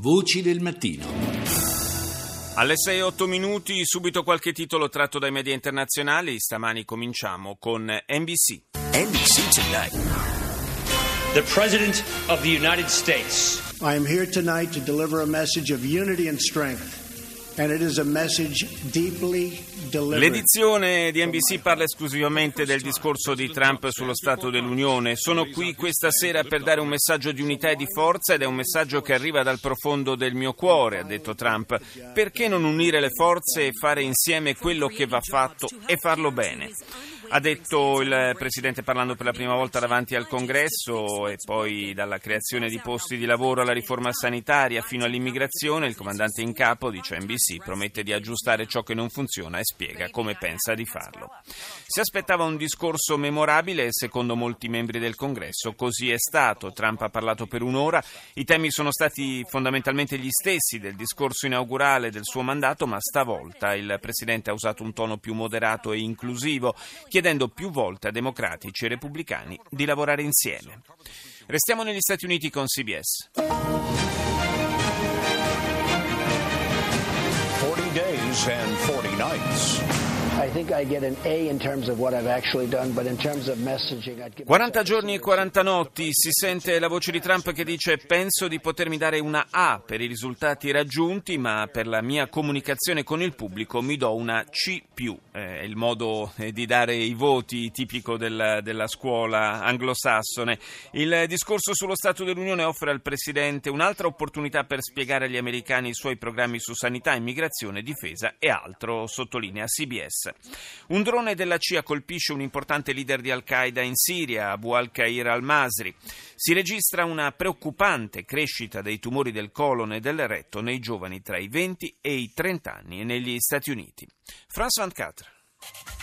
Voci del mattino. Alle 6-8 minuti, subito qualche titolo tratto dai media internazionali. Stamani cominciamo con NBC. NBC Tonight. The President of the United States. I am here tonight to deliver a message of unity and strength. L'edizione di NBC parla esclusivamente del discorso di Trump sullo Stato dell'Unione. Sono qui questa sera per dare un messaggio di unità e di forza ed è un messaggio che arriva dal profondo del mio cuore, ha detto Trump. Perché non unire le forze e fare insieme quello che va fatto e farlo bene? Ha detto il Presidente parlando per la prima volta davanti al Congresso e poi dalla creazione di posti di lavoro alla riforma sanitaria fino all'immigrazione, il comandante in capo, dice NBC, promette di aggiustare ciò che non funziona e spiega come pensa di farlo. Si aspettava un discorso memorabile e secondo molti membri del Congresso così è stato. Trump ha parlato per un'ora, i temi sono stati fondamentalmente gli stessi del discorso inaugurale del suo mandato, ma stavolta il Presidente ha usato un tono più moderato e inclusivo chiedendo più volte a democratici e repubblicani di lavorare insieme. Restiamo negli Stati Uniti con CBS. 40 days and 40 40 giorni e 40 notti, si sente la voce di Trump che dice penso di potermi dare una A per i risultati raggiunti, ma per la mia comunicazione con il pubblico mi do una C+. È il modo eh, di dare i voti tipico del- della scuola anglosassone. Il discorso sullo Stato dell'Unione offre al Presidente un'altra opportunità per spiegare agli americani i suoi programmi su sanità, immigrazione, difesa e altro, sottolinea CBS. Un drone della CIA colpisce un importante leader di Al-Qaeda in Siria, Abu al-Khair al-Masri. Si registra una preoccupante crescita dei tumori del colon e del retto nei giovani tra i 20 e i 30 anni negli Stati Uniti. France 24.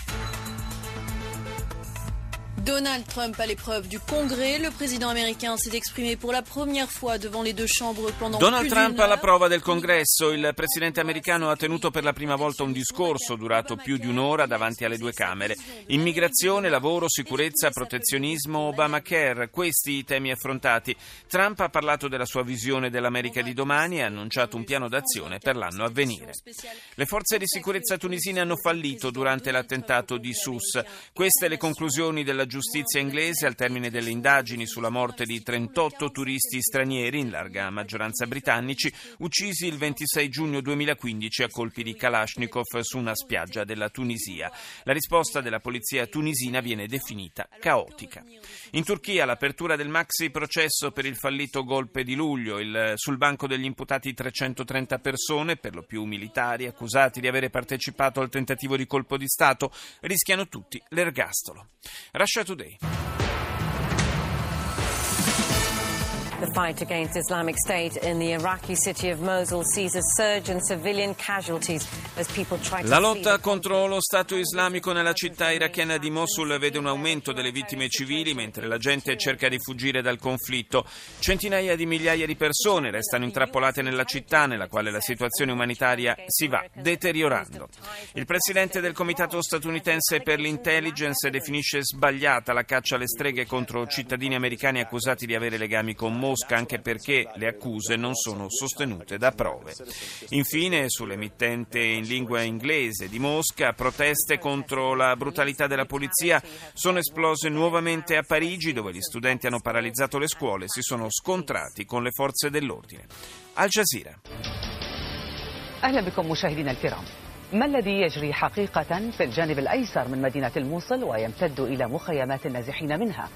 Donald Trump à l'épreuve du Congrès. Le président américain s'est exprimé pour la première fois devant les deux chambres pendant Donald Trump alla prova del congresso. Il presidente americano ha tenuto per la prima volta un discorso durato più di un'ora davanti alle due Camere. Immigrazione, lavoro, sicurezza, protezionismo, Obamacare, questi i temi affrontati. Trump ha parlato della sua visione dell'America di domani e ha annunciato un piano d'azione per l'anno a venire. Le forze di sicurezza tunisine hanno fallito durante l'attentato di Sus. Queste le conclusioni della giustizia inglese al termine delle indagini sulla morte di 38 turisti stranieri, in larga maggioranza britannici, uccisi il 26 giugno 2015 a colpi di Kalashnikov su una spiaggia della Tunisia. La risposta della polizia tunisina viene definita caotica. In Turchia l'apertura del maxi processo per il fallito golpe di luglio, il- sul banco degli imputati 330 persone, per lo più militari, accusati di avere partecipato al tentativo di colpo di Stato, rischiano tutti l'ergastolo. Russia Today. The fight against Islamic State in the Iraqi city of Mosul sees a surge in civilian casualties as people try to La lotta contro lo Stato islamico nella città irachena di Mosul vede un aumento delle vittime civili mentre la gente cerca di fuggire dal conflitto. Centinaia di migliaia di persone restano intrappolate nella città nella quale la situazione umanitaria si va deteriorando. Il presidente del Comitato statunitense per l'intelligence definisce sbagliata la caccia alle streghe contro cittadini americani accusati di avere legami con Mosca anche perché le accuse non sono sostenute da prove. Infine, sull'emittente in lingua inglese di Mosca, proteste contro la brutalità della polizia sono esplose nuovamente a Parigi, dove gli studenti hanno paralizzato le scuole e si sono scontrati con le forze dell'ordine. Al Jazeera. أهلا بكم مشاهدينا الكرام ما الذي يجري حقيقة في الجانب الأيسر من مدينة الموصل ويمتد إلى مخيمات النازحين منها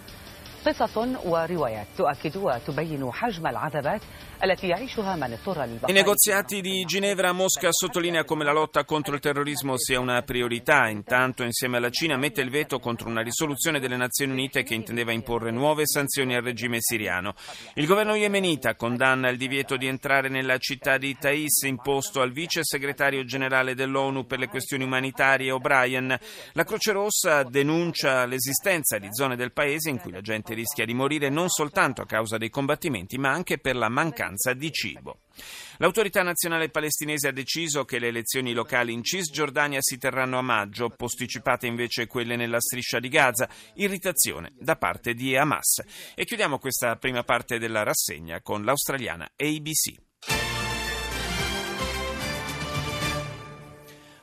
قصص وروايات تؤكد وتبين حجم العذابات التي يعيشها من اضطر I للبقاء negoziati di Ginevra, Mosca sottolinea come la lotta contro il terrorismo sia una priorità. Intanto, insieme alla Cina, mette il veto contro una risoluzione delle Nazioni Unite che intendeva imporre nuove sanzioni al regime siriano. Il governo yemenita condanna il divieto di entrare nella città di Thais imposto al vice segretario generale dell'ONU per le questioni umanitarie O'Brien. La Croce Rossa denuncia l'esistenza di zone del paese in cui la gente rischia di morire non soltanto a causa dei combattimenti, ma anche per la mancanza di cibo. L'autorità nazionale palestinese ha deciso che le elezioni locali in Cisgiordania si terranno a maggio, posticipate invece quelle nella striscia di Gaza, irritazione da parte di Hamas. E chiudiamo questa prima parte della rassegna con l'australiana ABC.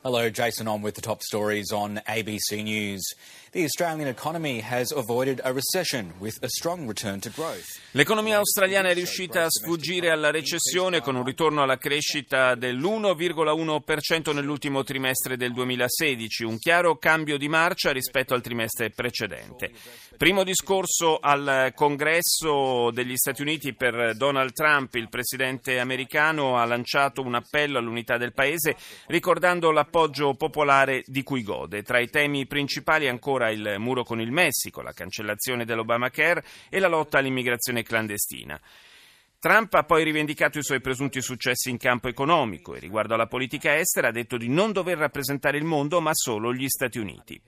Hello, Jason on with the top stories on ABC News. The Australian economy has avoided a recession with a strong return to growth. L'economia australiana è riuscita a sfuggire alla recessione con un ritorno alla crescita dell'1,1% nell'ultimo trimestre del 2016, un chiaro cambio di marcia rispetto al trimestre precedente. Primo discorso al congresso degli Stati Uniti per Donald Trump, il presidente americano ha lanciato un appello all'unità del paese ricordando l'appoggio popolare di cui gode. Tra i temi principali ancora il muro con il Messico, la cancellazione dell'Obamacare e la lotta all'immigrazione clandestina. Trump ha poi rivendicato i suoi presunti successi in campo economico e riguardo alla politica estera ha detto di non dover rappresentare il mondo ma solo gli Stati Uniti.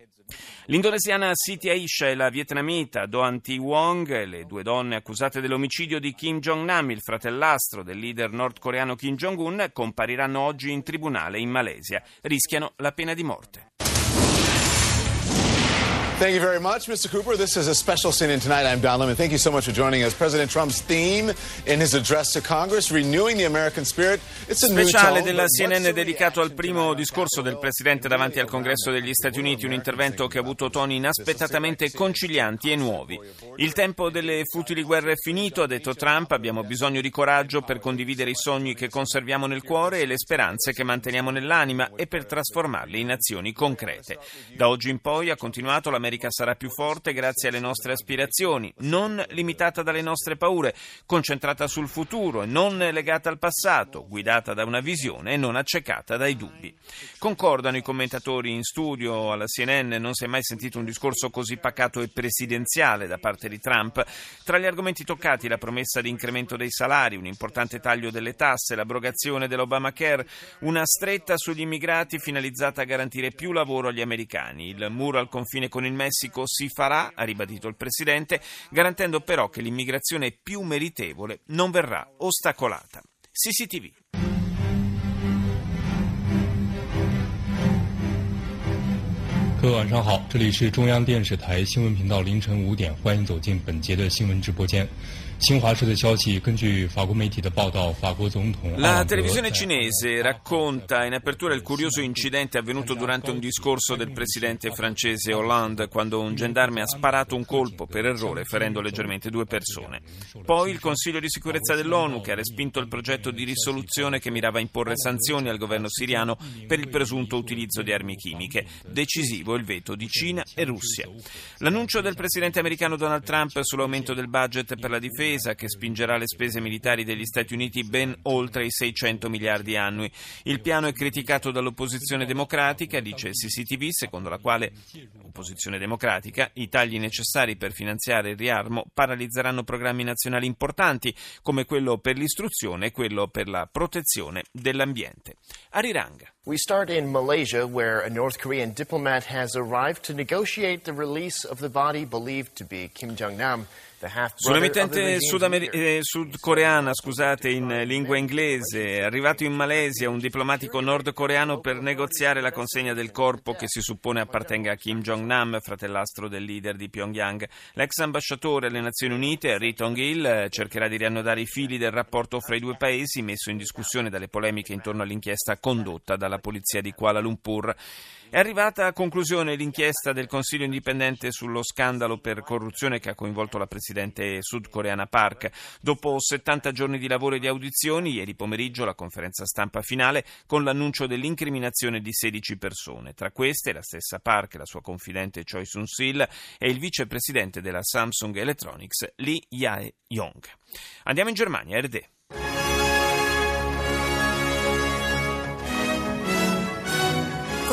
L'indonesiana Siti Aisha e la vietnamita Doan Thi Wong, le due donne accusate dell'omicidio di Kim Jong-nam, il fratellastro del leader nordcoreano Kim Jong-un, compariranno oggi in tribunale in Malesia. Rischiano la pena di morte. Thank you very much, Mr. Cooper. This is a special scene tonight. I'm Don Lemon. Thank you so much for joining us. President Trump's theme in his address to Congress, renewing the American spirit. It's a Speciale della CNN dedicato al primo discorso del Presidente davanti al Congresso degli Stati Uniti, un intervento che ha avuto toni inaspettatamente concilianti e nuovi. Il tempo delle futili guerre è finito, ha detto Trump, abbiamo bisogno di coraggio per condividere i sogni che conserviamo nel cuore e le speranze che manteniamo nell'anima e per trasformarli in azioni concrete. Da oggi in poi, ha continuato, l'America sarà più forte grazie alle nostre aspirazioni, non limitata dalle nostre paure, concentrata sul futuro e non legata al passato, guidata da una visione e non accecata dai dubbi. Concordano i commentatori in studio alla CNN, non si è mai sentito un discorso così pacato e presidenziale da parte di Trump. Tra gli argomenti toccati la promessa di incremento dei salari, un importante taglio delle tasse, l'abrogazione dell'Obamacare, una stretta sugli immigrati finalizzata a garantire più lavoro agli americani, il muro al confine con il Messico si farà, ha ribadito il Presidente, garantendo però che l'immigrazione più meritevole non verrà ostacolata. CCTV. La televisione cinese racconta in apertura il curioso incidente avvenuto durante un discorso del presidente francese Hollande quando un gendarme ha sparato un colpo per errore ferendo leggermente due persone. Poi il Consiglio di sicurezza dell'ONU che ha respinto il progetto di risoluzione che mirava a imporre sanzioni al governo siriano per il presunto utilizzo di armi chimiche. Decisivo il veto di Cina e Russia. L'annuncio del presidente americano Donald Trump sull'aumento del budget per la difesa che spingerà le spese militari degli Stati Uniti ben oltre i 600 miliardi annui. Il piano è criticato dall'opposizione democratica, dice CCTV, secondo la quale, opposizione democratica, i tagli necessari per finanziare il riarmo paralizzeranno programmi nazionali importanti come quello per l'istruzione e quello per la protezione dell'ambiente. Ariranga. We start in Malaysia, where a North Korean diplomat has arrived to negotiate the release of the body believed to be Kim Jong nam. Sull'emittente eh, sudcoreana, scusate, in lingua inglese, è arrivato in Malesia un diplomatico nordcoreano per negoziare la consegna del corpo che si suppone appartenga a Kim Jong-nam, fratellastro del leader di Pyongyang. L'ex ambasciatore alle Nazioni Unite, Ri Tong-il, cercherà di riannodare i fili del rapporto fra i due paesi, messo in discussione dalle polemiche intorno all'inchiesta condotta dalla polizia di Kuala Lumpur. È arrivata a conclusione l'inchiesta del Consiglio indipendente sullo scandalo per corruzione che ha coinvolto la presidente sudcoreana Park. Dopo 70 giorni di lavoro e di audizioni, ieri pomeriggio la conferenza stampa finale con l'annuncio dell'incriminazione di 16 persone. Tra queste la stessa Park, la sua confidente Choi Soon-sil e il vicepresidente della Samsung Electronics Lee Jae-yong. Andiamo in Germania, RD.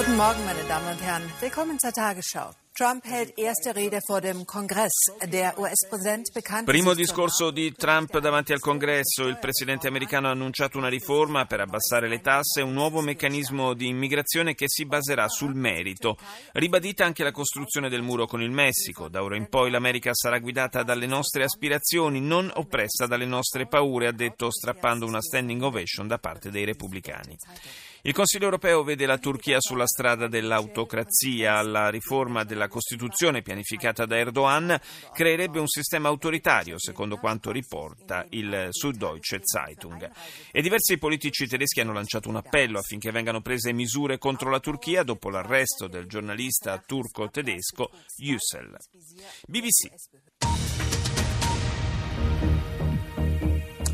Guten Morgen, meine Damen und Herren. Willkommen zur Tagesschau. Trump hält erste Rede vor dem Kongress. Der US-Präsident bekannte Primo discorso di Trump davanti al Congresso. Il presidente americano ha annunciato una riforma per abbassare le tasse un nuovo meccanismo di immigrazione che si baserà sul merito. Ribadita anche la costruzione del muro con il Messico. Da ora in poi l'America sarà guidata dalle nostre aspirazioni, non oppressa dalle nostre paure, ha detto strappando una standing ovation da parte dei repubblicani. Il Consiglio europeo vede la Turchia sulla strada dell'autocrazia. La riforma della Costituzione pianificata da Erdogan creerebbe un sistema autoritario, secondo quanto riporta il Süddeutsche Zeitung. E diversi politici tedeschi hanno lanciato un appello affinché vengano prese misure contro la Turchia dopo l'arresto del giornalista turco-tedesco Yücel. BBC.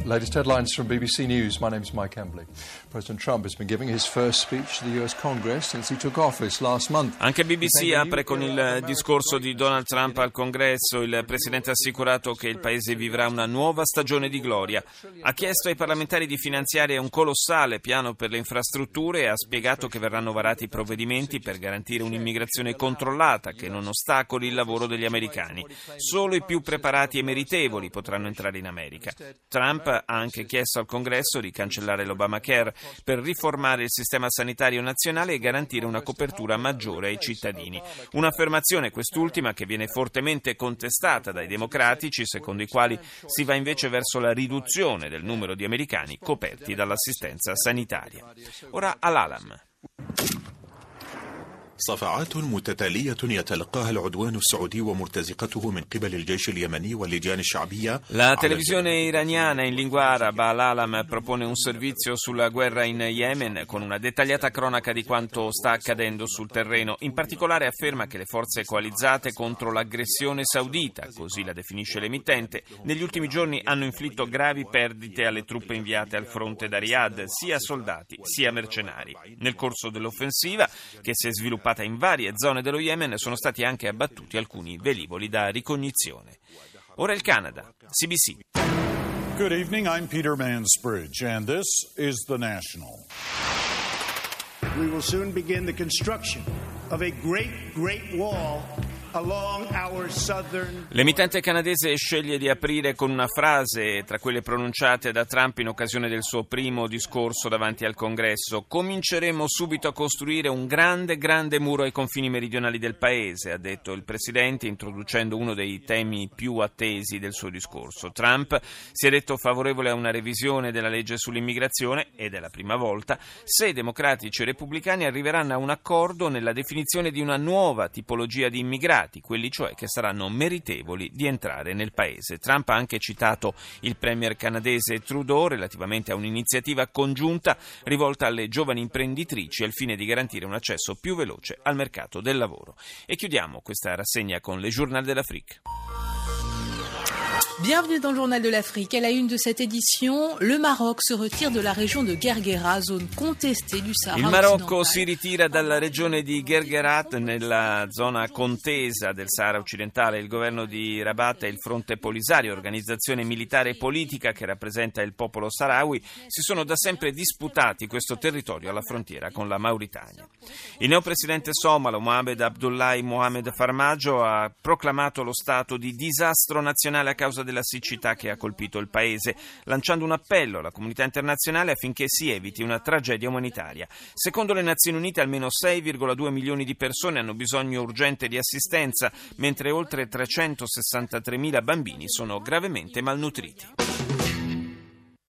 Latest headlines from BBC News. My name is Mike Embley. President Trump has been giving his first speech to the US Congress since he took office last month. Anche BBC apre con il discorso di Donald Trump al Congresso. Il presidente ha assicurato che il paese vivrà una nuova stagione di gloria. Ha chiesto ai parlamentari di finanziare un colossale piano per le infrastrutture e ha spiegato che verranno varati provvedimenti per garantire un'immigrazione controllata che non ostacoli il lavoro degli americani. Solo i più preparati e meritevoli potranno entrare in America. Trump ha anche chiesto al Congresso di cancellare l'Obamacare per riformare il sistema sanitario nazionale e garantire una copertura maggiore ai cittadini. Un'affermazione quest'ultima che viene fortemente contestata dai democratici, secondo i quali si va invece verso la riduzione del numero di americani coperti dall'assistenza sanitaria. Ora all'Alam. صفعات متتالية يتلقاها العدوان السعودي ومرتزقته من قبل الجيش اليمني واللجان الشعبية La televisione iraniana in lingua araba Al-Alam propone un servizio sulla guerra in Yemen con una dettagliata cronaca di quanto sta accadendo sul terreno. In particolare afferma che le forze coalizzate contro l'aggressione saudita, così la definisce l'emittente, negli ultimi giorni hanno inflitto gravi perdite alle truppe inviate al fronte da Riyadh, sia soldati sia mercenari. Nel corso dell'offensiva, che si è sviluppata in varie zone dello Yemen sono stati anche abbattuti alcuni velivoli da ricognizione. Ora il Canada, CBC. Good evening, I'm Peter Mansbridge, and this is The National. We will soon begin the construction of a great, great wall L'emittente canadese sceglie di aprire con una frase tra quelle pronunciate da Trump in occasione del suo primo discorso davanti al Congresso. Cominceremo subito a costruire un grande, grande muro ai confini meridionali del paese, ha detto il Presidente, introducendo uno dei temi più attesi del suo discorso. Trump si è detto favorevole a una revisione della legge sull'immigrazione, ed è la prima volta, se i democratici e repubblicani arriveranno a un accordo nella definizione di una nuova tipologia di immigrati quelli cioè che saranno meritevoli di entrare nel paese. Trump ha anche citato il premier canadese Trudeau relativamente a un'iniziativa congiunta rivolta alle giovani imprenditrici al fine di garantire un accesso più veloce al mercato del lavoro. E chiudiamo questa rassegna con le Journal de l'Afrique. Bienvenue dans le Journal de l'Afrique. À la une de cette édition, le Maroc se retire de la région de Gergera, zone contestée du Sahara Il Marocco si ritira dalla regione di Gergerat, nella zona contesa del Sahara occidentale. Il governo di Rabat e il Fronte Polisario, organizzazione militare e politica che rappresenta il popolo sahrawi, si sono da sempre disputati questo territorio alla frontiera con la Mauritania. Il neopresidente somalo Mohamed Abdullahi Mohamed Farmaggio ha proclamato lo stato di disastro nazionale a causa della siccità che ha colpito il paese, lanciando un appello alla comunità internazionale affinché si eviti una tragedia umanitaria. Secondo le Nazioni Unite almeno 6,2 milioni di persone hanno bisogno urgente di assistenza, mentre oltre 363 mila bambini sono gravemente malnutriti.